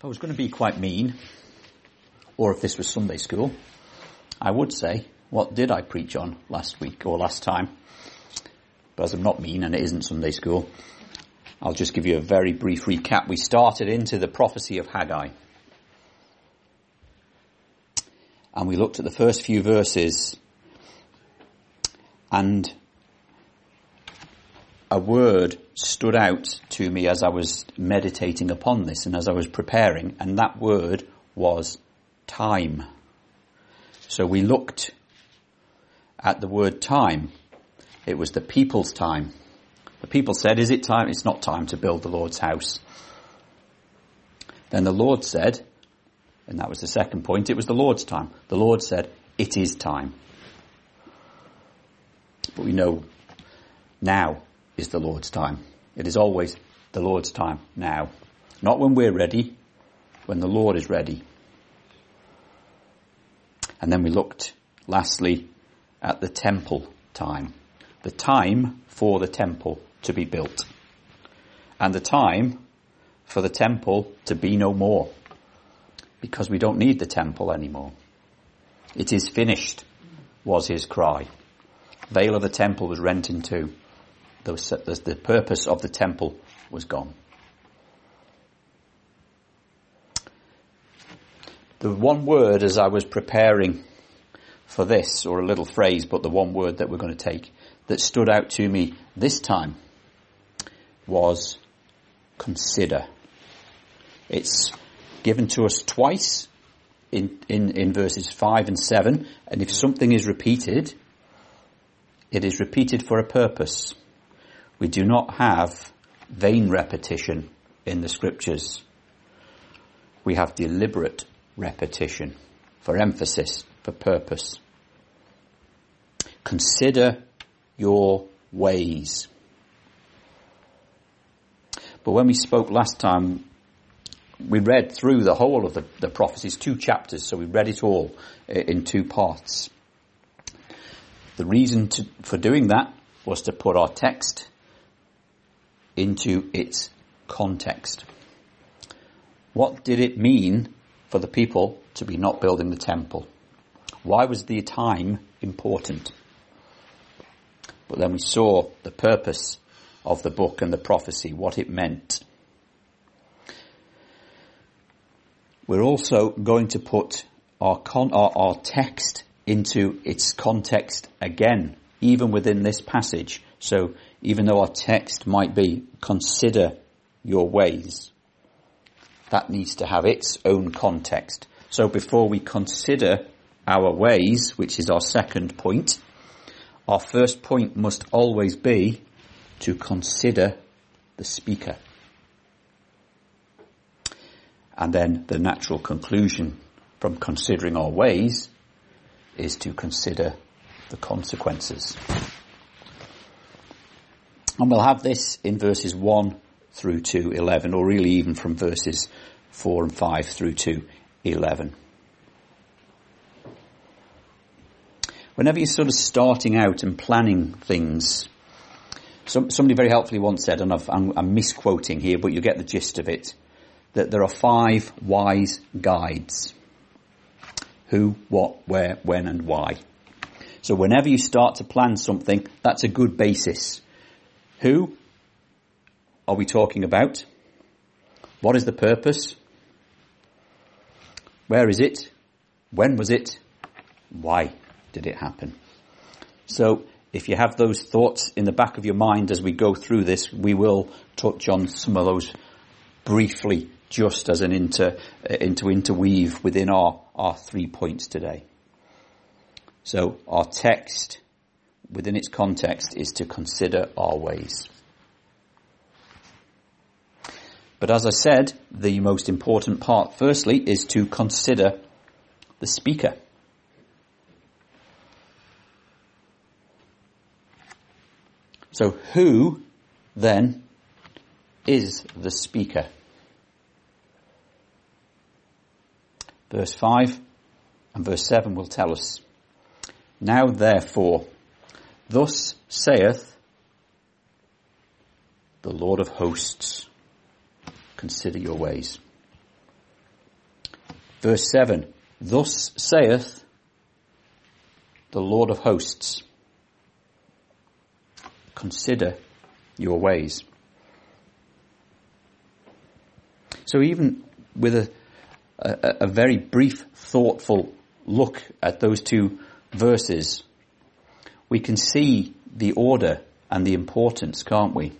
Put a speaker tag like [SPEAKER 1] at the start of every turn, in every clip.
[SPEAKER 1] If I was going to be quite mean, or if this was Sunday school, I would say, what did I preach on last week or last time? But as I'm not mean and it isn't Sunday school, I'll just give you a very brief recap. We started into the prophecy of Haggai. And we looked at the first few verses and a word stood out to me as I was meditating upon this and as I was preparing, and that word was time. So we looked at the word time. It was the people's time. The people said, is it time? It's not time to build the Lord's house. Then the Lord said, and that was the second point, it was the Lord's time. The Lord said, it is time. But we know now is the Lord's time. It is always the Lord's time now. Not when we're ready, when the Lord is ready. And then we looked lastly at the temple time. The time for the temple to be built. And the time for the temple to be no more. Because we don't need the temple anymore. It is finished, was his cry. Veil of the temple was rent in two. The, the, purpose of the temple was gone. The one word as I was preparing for this, or a little phrase, but the one word that we're going to take, that stood out to me this time was consider. It's given to us twice in, in, in verses 5 and 7, and if something is repeated, it is repeated for a purpose. We do not have vain repetition in the scriptures. We have deliberate repetition for emphasis, for purpose. Consider your ways. But when we spoke last time, we read through the whole of the, the prophecies, two chapters, so we read it all in two parts. The reason to, for doing that was to put our text into its context. What did it mean for the people to be not building the temple? Why was the time important? But then we saw the purpose of the book and the prophecy, what it meant. We're also going to put our, con- our, our text into its context again, even within this passage. So even though our text might be consider your ways, that needs to have its own context. So before we consider our ways, which is our second point, our first point must always be to consider the speaker. And then the natural conclusion from considering our ways is to consider the consequences. And we'll have this in verses 1 through to 11, or really even from verses 4 and 5 through to 11. Whenever you're sort of starting out and planning things, some, somebody very helpfully once said, and i am I'm misquoting here, but you get the gist of it, that there are five wise guides. Who, what, where, when and why. So whenever you start to plan something, that's a good basis. Who are we talking about? What is the purpose? Where is it? When was it? Why did it happen? So if you have those thoughts in the back of your mind as we go through this, we will touch on some of those briefly just as an inter, uh, interweave within our, our three points today. So our text within its context is to consider our ways. But as I said, the most important part firstly is to consider the speaker. So who then is the speaker? Verse 5 and verse 7 will tell us. Now therefore, thus saith the Lord of hosts, consider your ways. Verse 7, Thus saith the Lord of hosts, consider your ways. So even with a, a, a very brief, thoughtful look at those two verses, we can see the order and the importance, can't we?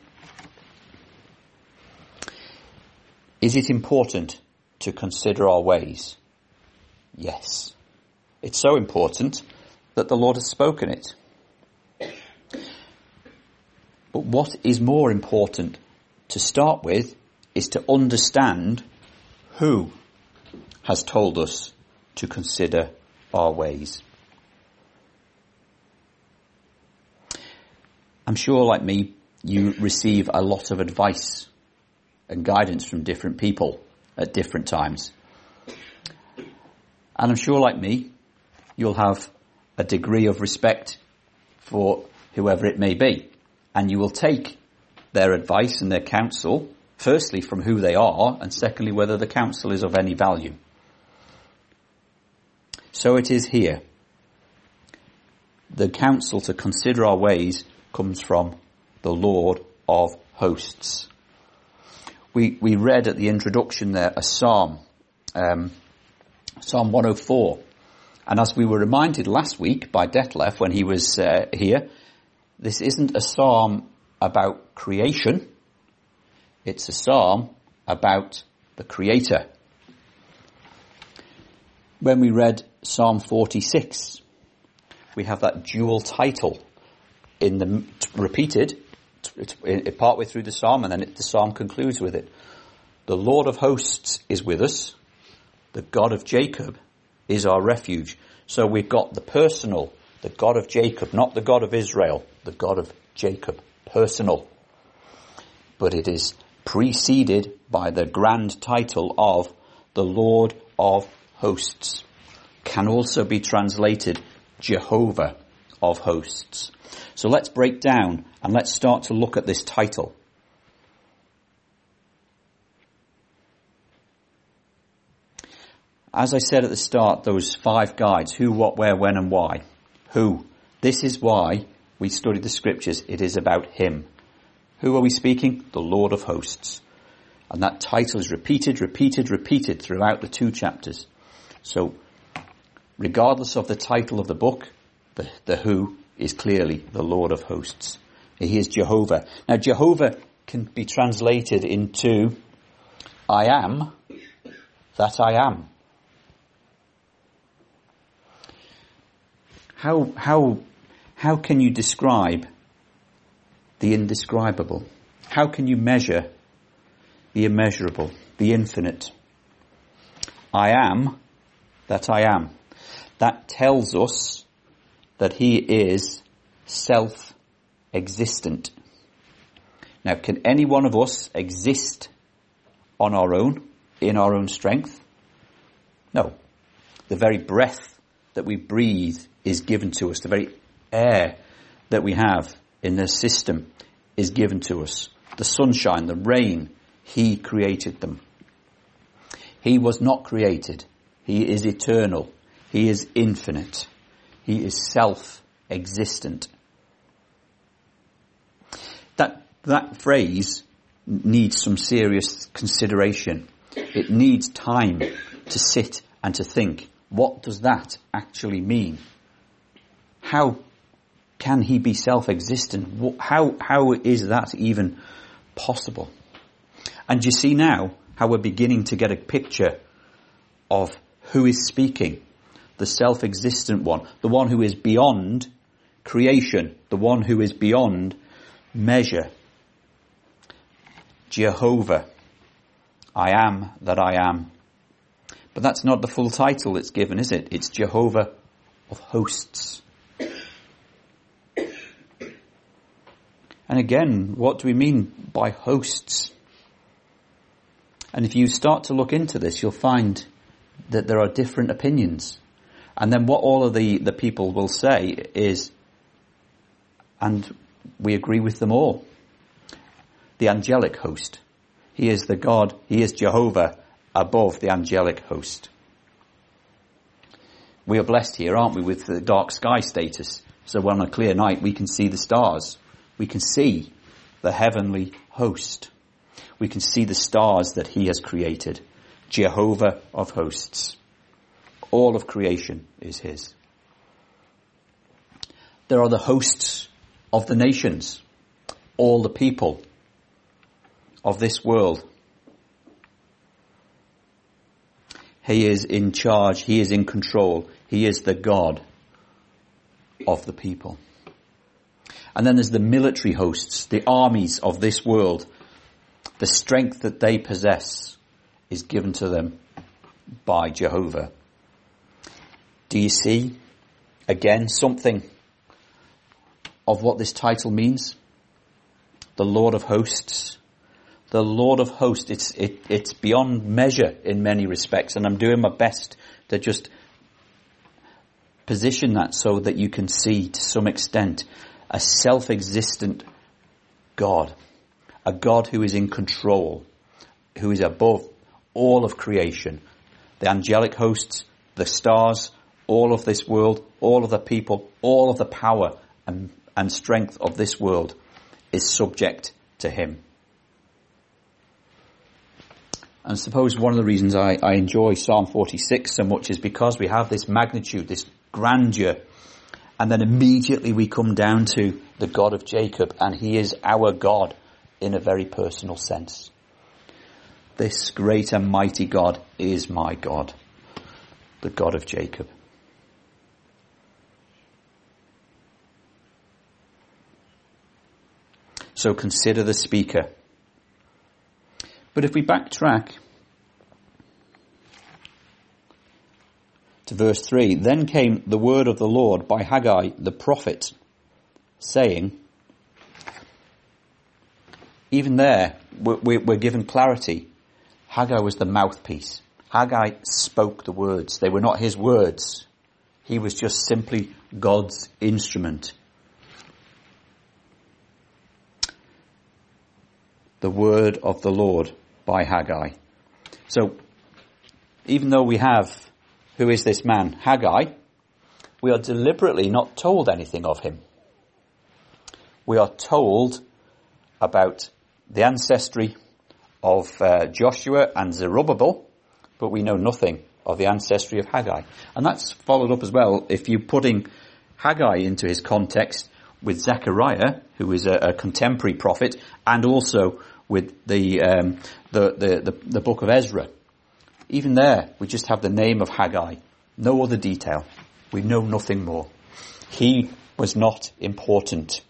[SPEAKER 1] Is it important to consider our ways? Yes. It's so important that the Lord has spoken it. But what is more important to start with is to understand who has told us to consider our ways. I'm sure, like me, you receive a lot of advice and guidance from different people at different times. And I'm sure, like me, you'll have a degree of respect for whoever it may be. And you will take their advice and their counsel, firstly from who they are, and secondly whether the counsel is of any value. So it is here. The counsel to consider our ways comes from the Lord of hosts. We, we read at the introduction there a psalm, um, Psalm 104. And as we were reminded last week by Detlef when he was uh, here, this isn't a psalm about creation. It's a psalm about the creator. When we read Psalm 46, we have that dual title in the repeated partway through the psalm, and then it, the psalm concludes with it. The Lord of hosts is with us. The God of Jacob is our refuge. So we've got the personal, the God of Jacob, not the God of Israel, the God of Jacob, personal. But it is preceded by the grand title of the Lord of hosts. Can also be translated Jehovah of hosts. So let's break down and let's start to look at this title. As I said at the start, those five guides, who, what, where, when and why. Who. This is why we study the scriptures. It is about Him. Who are we speaking? The Lord of hosts. And that title is repeated, repeated, repeated throughout the two chapters. So, regardless of the title of the book, the, the who is clearly the Lord of hosts. He is Jehovah. Now Jehovah can be translated into I am that I am. How, how, how can you describe the indescribable? How can you measure the immeasurable, the infinite? I am that I am. That tells us that he is self-existent. Now, can any one of us exist on our own, in our own strength? No. The very breath that we breathe is given to us. The very air that we have in the system is given to us. The sunshine, the rain, He created them. He was not created. He is eternal. He is infinite. He is self-existent. That, that phrase needs some serious consideration. It needs time to sit and to think. What does that actually mean? How can he be self-existent? How, how is that even possible? And you see now how we're beginning to get a picture of who is speaking the self-existent one, the one who is beyond creation, the one who is beyond measure. Jehovah, I am that I am. But that's not the full title it's given, is it? It's Jehovah of hosts. And again, what do we mean by hosts? And if you start to look into this, you'll find that there are different opinions. And then what all of the, the people will say is, and we agree with them all. The angelic host. He is the God, he is Jehovah above the angelic host. We are blessed here, aren't we, with the dark sky status. So on a clear night we can see the stars. We can see the heavenly host. We can see the stars that he has created. Jehovah of hosts. All of creation is his. There are the hosts of the nations, all the people of this world. He is in charge. He is in control. He is the God of the people. And then there's the military hosts, the armies of this world. The strength that they possess is given to them by Jehovah. Do you see again something of what this title means? The Lord of hosts the Lord of hosts. It's, it, it's beyond measure in many respects, and I'm doing my best to just position that so that you can see to some extent a self-existent God, a God who is in control, who is above all of creation, the angelic hosts, the stars, all of this world, all of the people, all of the power and, and strength of this world is subject to him. And suppose one of the reasons I, I enjoy Psalm 46 so much is because we have this magnitude, this grandeur, and then immediately we come down to the God of Jacob, and he is our God in a very personal sense. This great and mighty God is my God, the God of Jacob. So consider the speaker. But if we backtrack to verse 3, then came the word of the Lord by Haggai the prophet, saying, even there, we're given clarity. Haggai was the mouthpiece. Haggai spoke the words. They were not his words. He was just simply God's instrument. The word of the Lord by Haggai. So, even though we have, who is this man, Haggai, we are deliberately not told anything of him. We are told about the ancestry of uh, Joshua and Zerubbabel, but we know nothing of the ancestry of Haggai. And that's followed up as well if you're putting Haggai into his context with Zechariah, who is a, a contemporary prophet, and also with the, um, the, the, the, the book of Ezra. Even there, we just have the name of Haggai. No other detail. We know nothing more. He was not important.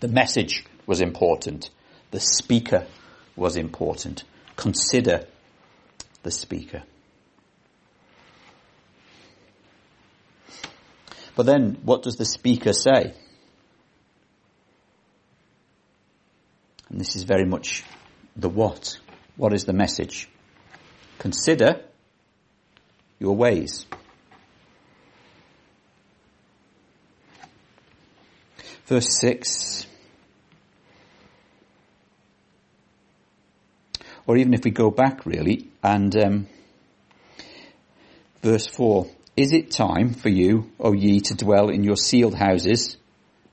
[SPEAKER 1] The message was important. The speaker was important. Consider the speaker. But then, what does the speaker say? And this is very much the what. What is the message? Consider your ways. Verse 6. Or even if we go back really, and um, verse 4. Is it time for you, O ye, to dwell in your cieled houses,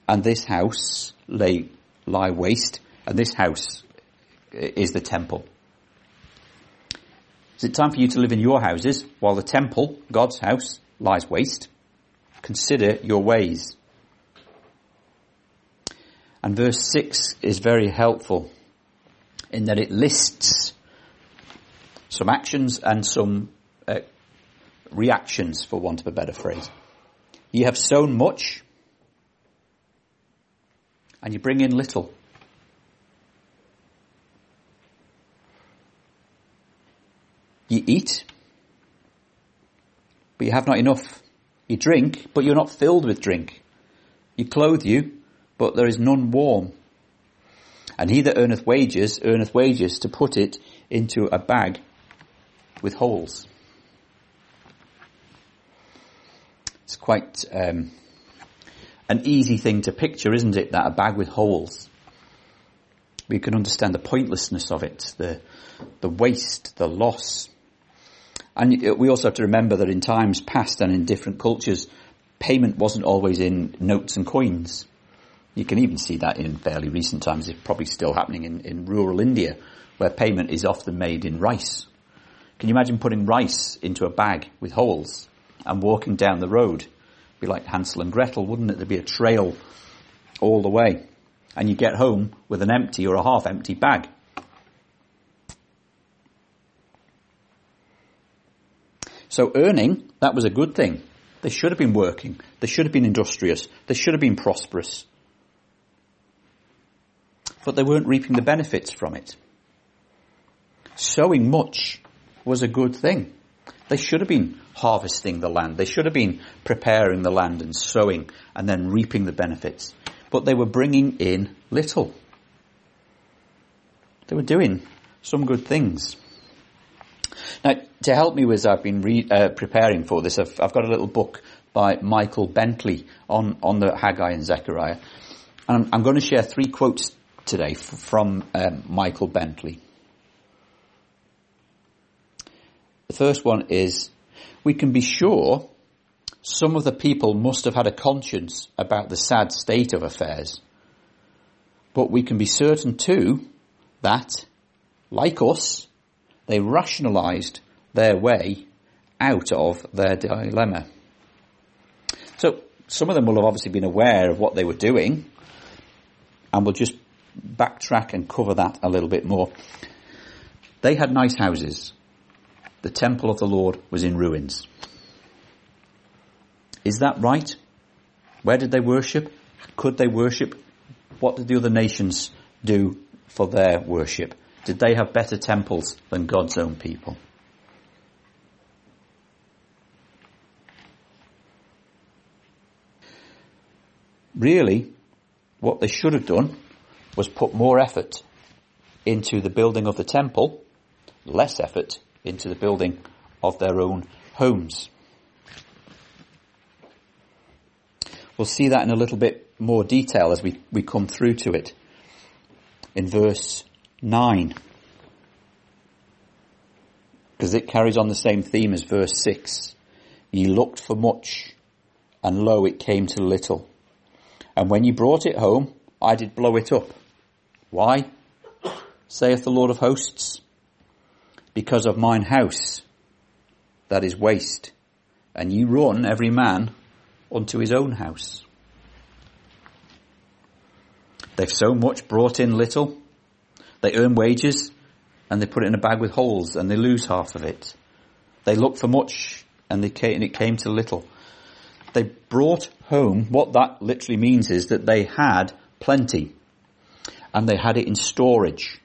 [SPEAKER 1] and this house lay, lie waste? And this house is the temple. Is it time for you to live in your houses while the temple, God's house, lies waste? Consider your ways. And verse 6 is very helpful in that it lists some actions and some reactions, for want of a better phrase. You have sown much and you bring in little. You eat, but you have not enough. You drink, but you're not filled with drink. You clothe you, but there is none warm. And he that earneth wages, earneth wages to put it into a bag with holes. It's quite um, an easy thing to picture, isn't it? That a bag with holes. We can understand the pointlessness of it, the the waste, the loss, And we also have to remember that in times past and in different cultures, payment wasn't always in notes and coins. You can even see that in fairly recent times. It's probably still happening in, in rural India, where payment is often made in rice. Can you imagine putting rice into a bag with holes and walking down the road? It'd be like Hansel and Gretel, wouldn't it? There'd be a trail all the way. And you get home with an empty or a half empty bag. So earning, that was a good thing. They should have been working. They should have been industrious. They should have been prosperous. But they weren't reaping the benefits from it. Sowing much was a good thing. They should have been harvesting the land. They should have been preparing the land and sowing and then reaping the benefits. But they were bringing in little. They were doing some good things. Now, to help me as I've been re- uh, preparing for this, I've, I've, got a little book by Michael Bentley on, on the Haggai and Zechariah. And I'm, I'm going to share three quotes today f- from um, Michael Bentley. The first one is, we can be sure some of the people must have had a conscience about the sad state of affairs. But we can be certain too that, like us, they rationalized their way out of their dilemma. So some of them will have obviously been aware of what they were doing and we'll just backtrack and cover that a little bit more. They had nice houses. The temple of the Lord was in ruins. Is that right? Where did they worship? Could they worship? What did the other nations do for their worship? Did they have better temples than God's own people? Really, what they should have done was put more effort into the building of the temple, less effort into the building of their own homes. We'll see that in a little bit more detail as we, we come through to it. In verse 9. Because it carries on the same theme as verse 6. Ye looked for much, and lo, it came to little. And when ye brought it home, I did blow it up. Why? saith the Lord of hosts. Because of mine house that is waste, and ye run every man unto his own house. They've so much brought in little, they earn wages and they put it in a bag with holes and they lose half of it. They look for much and, they came, and it came to little. They brought home, what that literally means is that they had plenty and they had it in storage.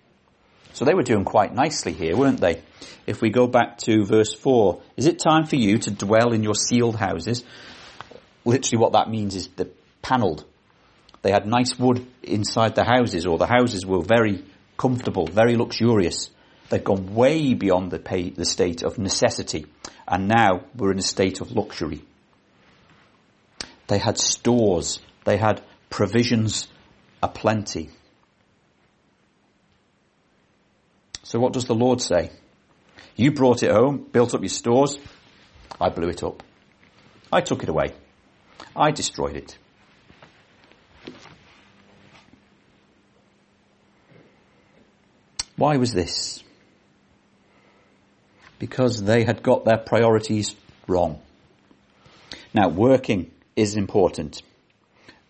[SPEAKER 1] So they were doing quite nicely here, weren't they? If we go back to verse 4, is it time for you to dwell in your cieled houses? Literally what that means is the panelled. They had nice wood inside the houses or the houses were very comfortable, very luxurious. They've gone way beyond the, pay, the state of necessity, and now we're in a state of luxury. They had stores, they had provisions aplenty. So what does the Lord say? You brought it home, built up your stores, I blew it up. I took it away. I destroyed it. Why was this? Because they had got their priorities wrong. Now, working is important.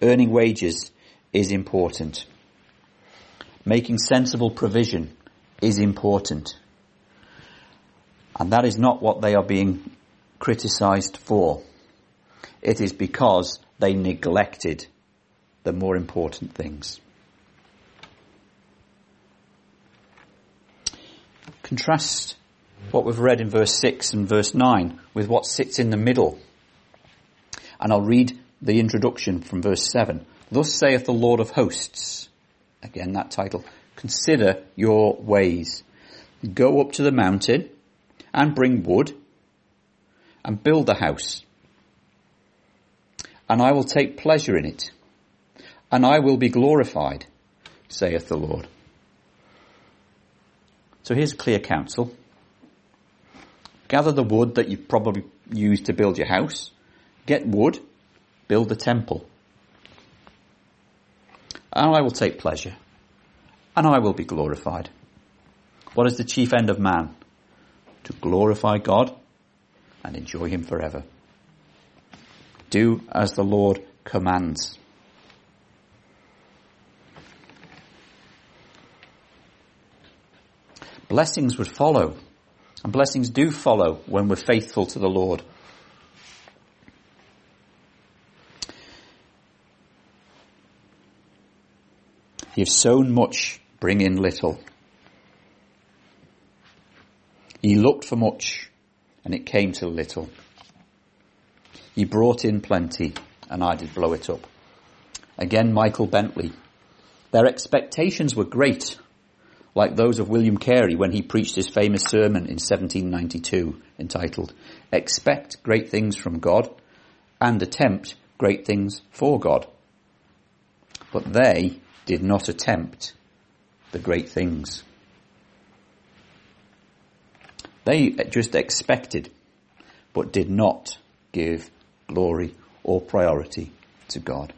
[SPEAKER 1] Earning wages is important. Making sensible provision is important. And that is not what they are being criticized for. It is because they neglected the more important things. Contrast what we've read in verse 6 and verse 9 with what sits in the middle. And I'll read the introduction from verse 7. Thus saith the Lord of hosts. Again, that title. Consider your ways. Go up to the mountain and bring wood and build the house. And I will take pleasure in it. And I will be glorified, saith the Lord. So here's clear counsel. Gather the wood that you've probably used to build your house. Get wood, build the temple. And I will take pleasure. And I will be glorified. What is the chief end of man? To glorify God and enjoy Him forever. Do as the Lord commands. Blessings would follow. And blessings do follow when we're faithful to the Lord. You've sown much, bring in little. Ye looked for much, and it came to little. Ye brought in plenty, and I did blow it up. Again, Michael Bentley. Their expectations were great, like those of William Carey when he preached his famous sermon in 1792 entitled, Expect Great Things from God and Attempt Great Things for God. But they did not attempt the great things. They just expected, but did not give glory or priority to God.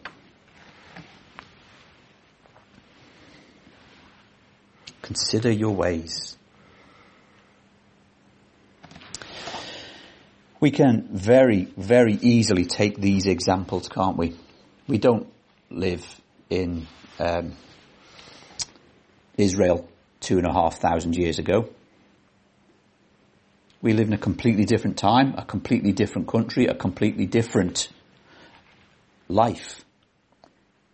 [SPEAKER 1] Consider your ways. We can very, very easily take these examples, can't we? We don't live in um, Israel two and a half thousand years ago. We live in a completely different time, a completely different country, a completely different life.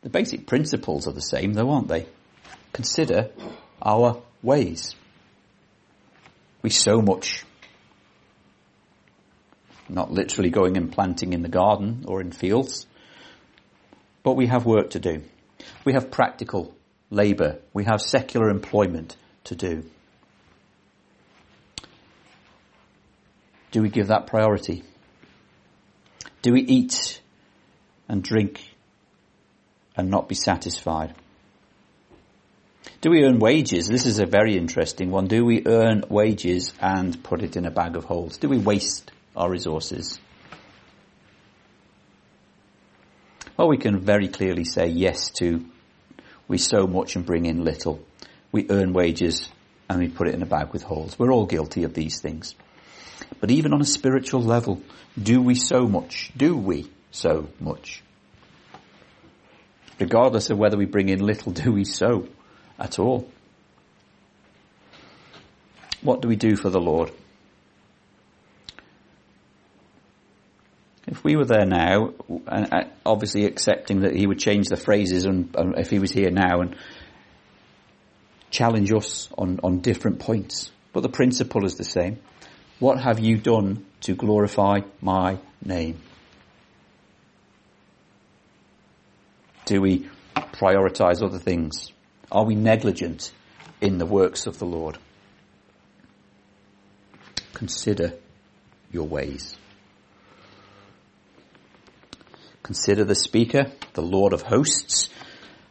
[SPEAKER 1] The basic principles are the same though, aren't they? Consider our ways. We sow much. Not literally going and planting in the garden or in fields, but we have work to do. We have practical labour. We have secular employment to do. Do we give that priority? Do we eat and drink and not be satisfied? Do we earn wages? This is a very interesting one. Do we earn wages and put it in a bag of holes? Do we waste our resources? Well, we can very clearly say yes to we sow much and bring in little. We earn wages and we put it in a bag with holes. We're all guilty of these things. But even on a spiritual level, do we sow much? Do we sow much? Regardless of whether we bring in little, do we sow at all? What do we do for the Lord? If we were there now, and uh, obviously accepting that he would change the phrases, and, and if he was here now and challenge us on, on different points, but the principle is the same. What have you done to glorify my name? Do we prioritize other things? Are we negligent in the works of the Lord? Consider your ways. Consider the speaker, the Lord of hosts,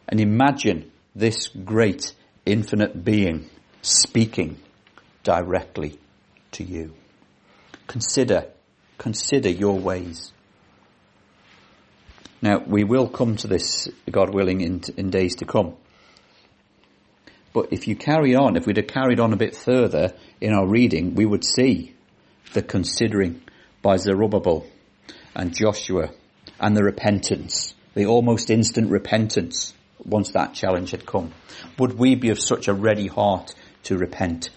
[SPEAKER 1] and imagine this great infinite being speaking directly to you. Consider, consider your ways. Now, we will come to this, God willing, in, in days to come. But if you carry on, if we'd have carried on a bit further in our reading, we would see the considering by Zerubbabel and Joshua and the repentance, the almost instant repentance once that challenge had come? Would we be of such a ready heart to repent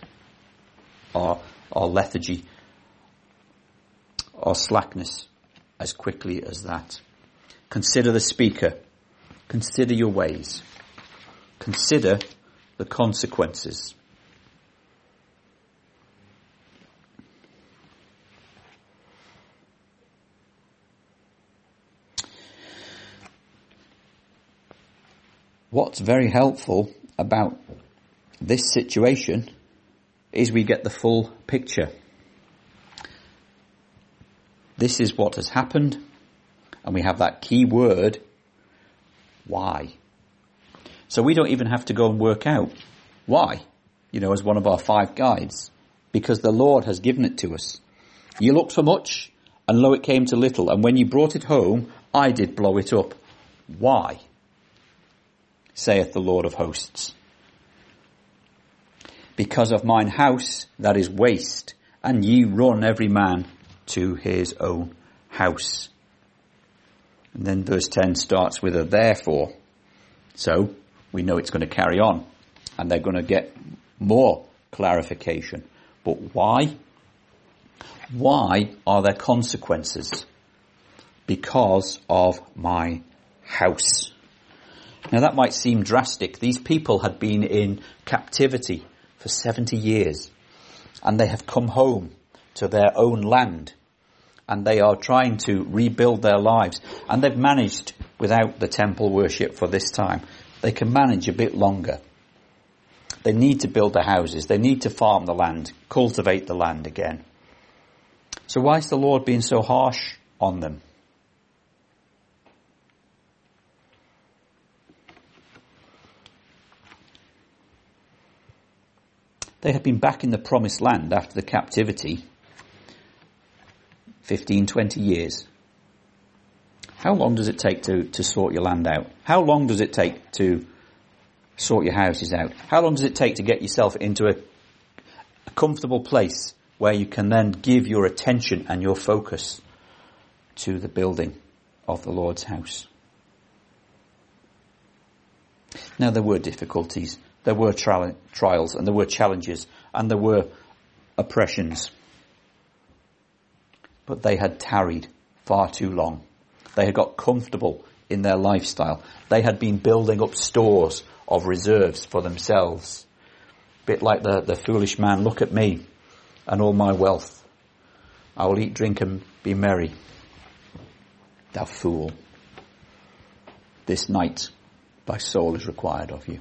[SPEAKER 1] our, our lethargy, our slackness as quickly as that? Consider the speaker. Consider your ways. Consider the consequences. What's very helpful about this situation is we get the full picture. This is what has happened, and we have that key word, why. So we don't even have to go and work out why, you know, as one of our five guides, because the Lord has given it to us. You looked for much, and lo, it came to little, and when you brought it home, I did blow it up. Why? Saith the Lord of hosts. Because of mine house that is waste, and ye run every man to his own house. And then verse 10 starts with a therefore. So we know it's going to carry on and they're going to get more clarification. But why? Why are there consequences? Because of my house. Now that might seem drastic. These people had been in captivity for 70 years and they have come home to their own land and they are trying to rebuild their lives and they've managed without the temple worship for this time. They can manage a bit longer. They need to build the houses. They need to farm the land, cultivate the land again. So why is the Lord being so harsh on them? They had been back in the promised land after the captivity 15, 20 years. How long does it take to, to sort your land out? How long does it take to sort your houses out? How long does it take to get yourself into a, a comfortable place where you can then give your attention and your focus to the building of the Lord's house? Now there were difficulties, there were tri- trials and there were challenges and there were oppressions. But they had tarried far too long. They had got comfortable in their lifestyle. They had been building up stores of reserves for themselves. A bit like the, the foolish man, look at me and all my wealth. I will eat, drink and be merry. Thou fool. This night thy soul is required of you.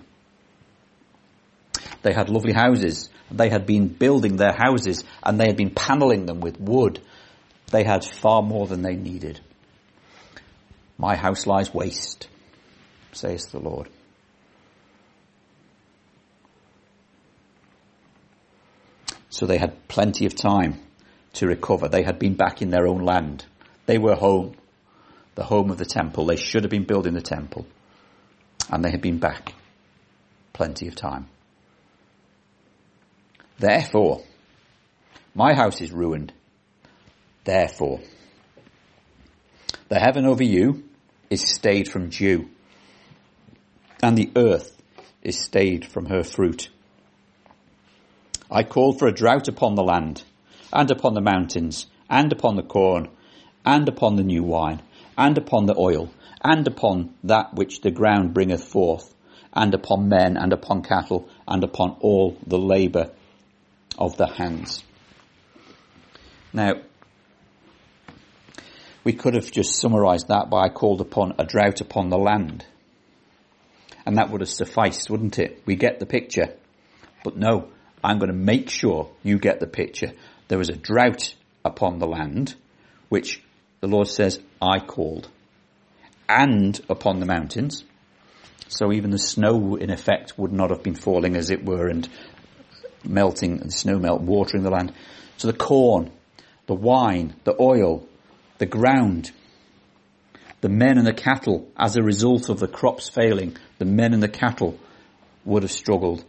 [SPEAKER 1] They had lovely houses. They had been building their houses and they had been paneling them with wood. They had far more than they needed. My house lies waste, says the Lord. So they had plenty of time to recover. They had been back in their own land. They were home, the home of the temple. They should have been building the temple. And they had been back. Plenty of time. Therefore, my house is ruined. Therefore, the heaven over you is stayed from dew, and the earth is stayed from her fruit. I called for a drought upon the land, and upon the mountains, and upon the corn, and upon the new wine, and upon the oil, and upon that which the ground bringeth forth, and upon men, and upon cattle, and upon all the labour of the hands. Now, we could have just summarized that by called upon a drought upon the land. And that would have sufficed, wouldn't it? We get the picture. But no, I'm going to make sure you get the picture. There was a drought upon the land, which the Lord says, I called, and upon the mountains. So even the snow, in effect, would not have been falling as it were and melting and snow melt, watering the land. So the corn, the wine, the oil, the ground, the men and the cattle, as a result of the crops failing, the men and the cattle would have struggled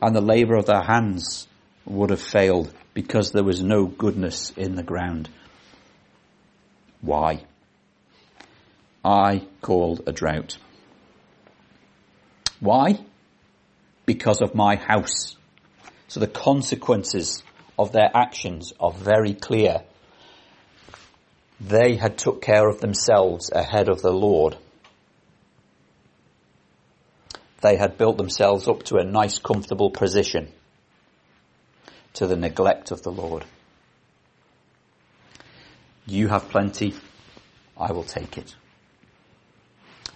[SPEAKER 1] and the labour of their hands would have failed because there was no goodness in the ground. Why? I called a drought. Why? Because of my house. So the consequences of their actions are very clear. They had took care of themselves ahead of the Lord they had built themselves up to a nice comfortable position to the neglect of the Lord. You have plenty, I will take it.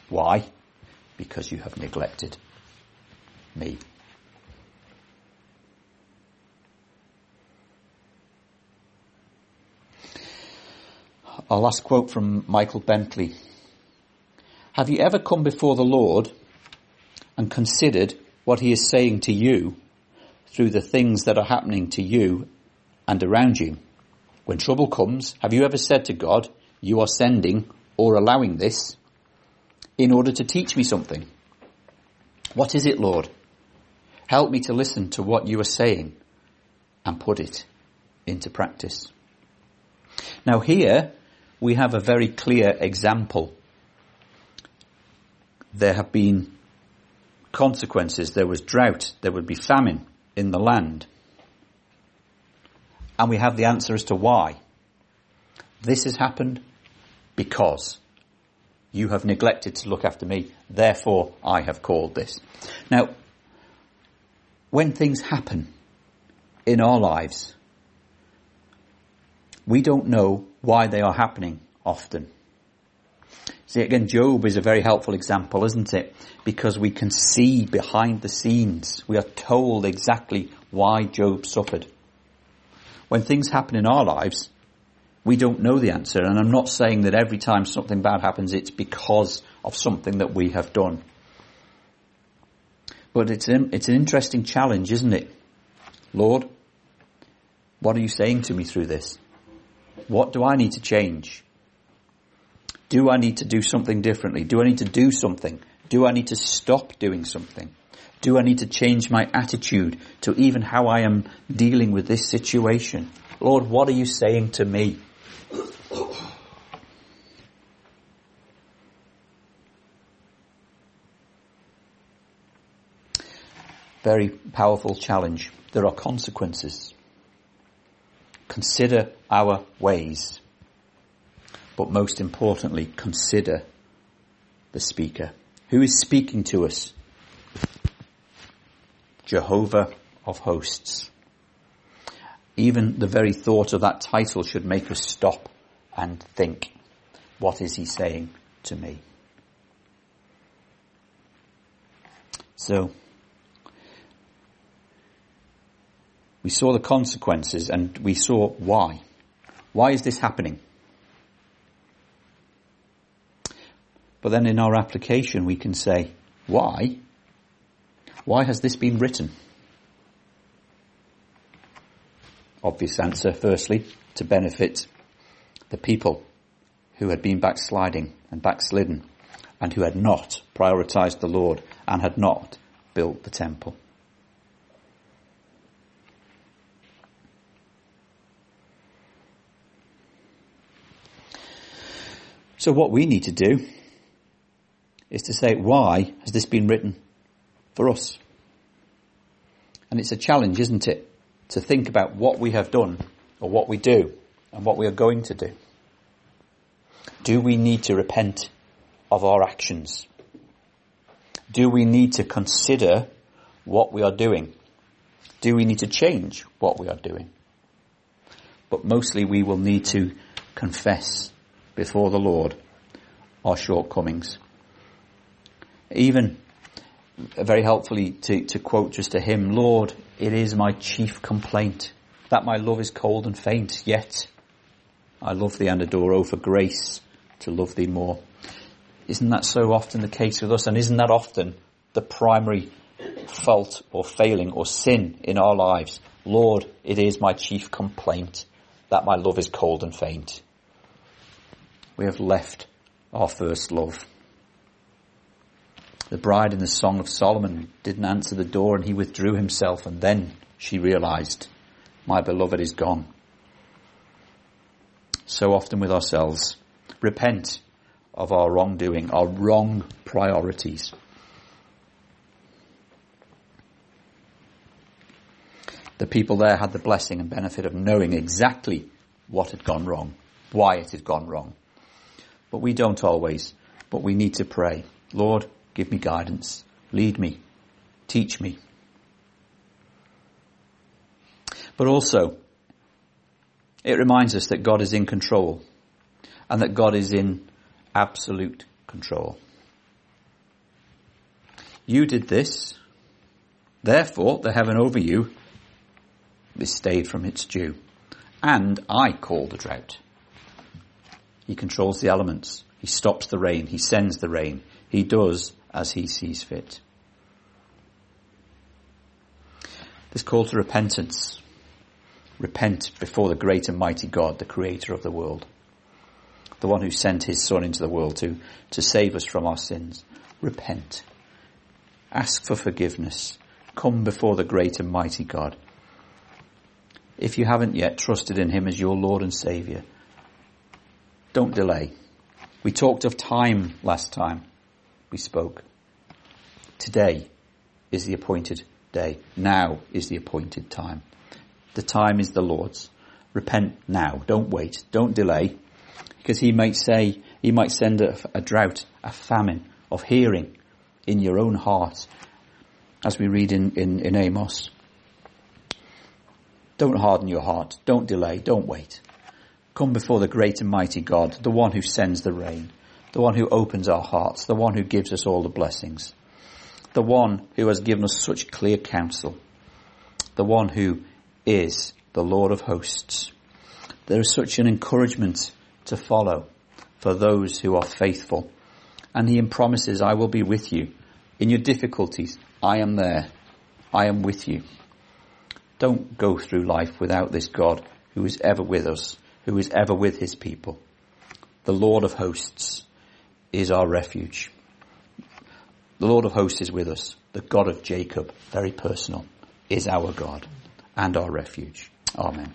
[SPEAKER 1] Why? Because you have neglected me. Our last quote from Michael Bentley. Have you ever come before the Lord and considered what he is saying to you through the things that are happening to you and around you. When trouble comes, have you ever said to God, you are sending or allowing this in order to teach me something? What is it, Lord? Help me to listen to what you are saying and put it into practice. Now here we have a very clear example. There have been consequences. There was drought. There would be famine in the land. And we have the answer as to why. This has happened because you have neglected to look after me. Therefore, I have called this. Now, when things happen in our lives, we don't know why they are happening often. See, again, Job is a very helpful example, isn't it? Because we can see behind the scenes. We are told exactly why Job suffered. When things happen in our lives, we don't know the answer. And I'm not saying that every time something bad happens, it's because of something that we have done. But it's an, it's an interesting challenge, isn't it? Lord, what are you saying to me through this? What do I need to change? Do I need to do something differently? Do I need to do something? Do I need to stop doing something? Do I need to change my attitude to even how I am dealing with this situation? Lord, what are you saying to me? Very powerful challenge. There are consequences. Consider our ways. But most importantly, consider the speaker. Who is speaking to us? Jehovah of hosts. Even the very thought of that title should make us stop and think, what is he saying to me? So, we saw the consequences and we saw why. Why is this happening? But then in our application we can say, why? Why has this been written? Obvious answer, firstly, to benefit the people who had been backsliding and backslidden and who had not prioritized the Lord and had not built the temple. So what we need to do is to say, why has this been written for us? And it's a challenge, isn't it? To think about what we have done or what we do and what we are going to do. Do we need to repent of our actions? Do we need to consider what we are doing? Do we need to change what we are doing? But mostly we will need to confess before the Lord our shortcomings. Even uh, very helpfully to, to quote just a hymn, Lord, it is my chief complaint that my love is cold and faint, yet I love thee and adore, oh for grace to love thee more. Isn't that so often the case with us? And isn't that often the primary fault or failing or sin in our lives? Lord, it is my chief complaint that my love is cold and faint we have left our first love. The bride in the Song of Solomon didn't answer the door and he withdrew himself and then she realized, my beloved is gone. So often with ourselves, repent of our wrongdoing, our wrong priorities. The people there had the blessing and benefit of knowing exactly what had gone wrong, why it had gone wrong. But we don't always. But we need to pray. Lord, give me guidance. Lead me. Teach me. But also, it reminds us that God is in control and that God is in absolute control. You did this, therefore the heaven over you is stayed from its due. And I call the drought. He controls the elements. He stops the rain. He sends the rain. He does as he sees fit. This call to repentance Repent before the great and mighty God, the creator of the world. The one who sent his son into the world to, to save us from our sins. Repent. Ask for forgiveness. Come before the great and mighty God. If you haven't yet trusted in him as your Lord and Saviour, don't delay. We talked of time last time we spoke. Today is the appointed day. Now is the appointed time. The time is the Lord's. Repent now. Don't wait. Don't delay. Because he might say, he might send a, a drought, a famine of hearing in your own heart, as we read in, in, in Amos. Don't harden your heart. Don't delay. Don't wait. Come before the great and mighty God, the one who sends the rain, the one who opens our hearts, the one who gives us all the blessings, the one who has given us such clear counsel, the one who is the Lord of hosts. There is such an encouragement to follow for those who are faithful. And he promises, I will be with you. In your difficulties, I am there. I am with you. Don't go through life without this God who is ever with us, who is ever with his people. The Lord of hosts is our refuge. The Lord of hosts is with us. The God of Jacob, very personal, is our God and our refuge. Amen.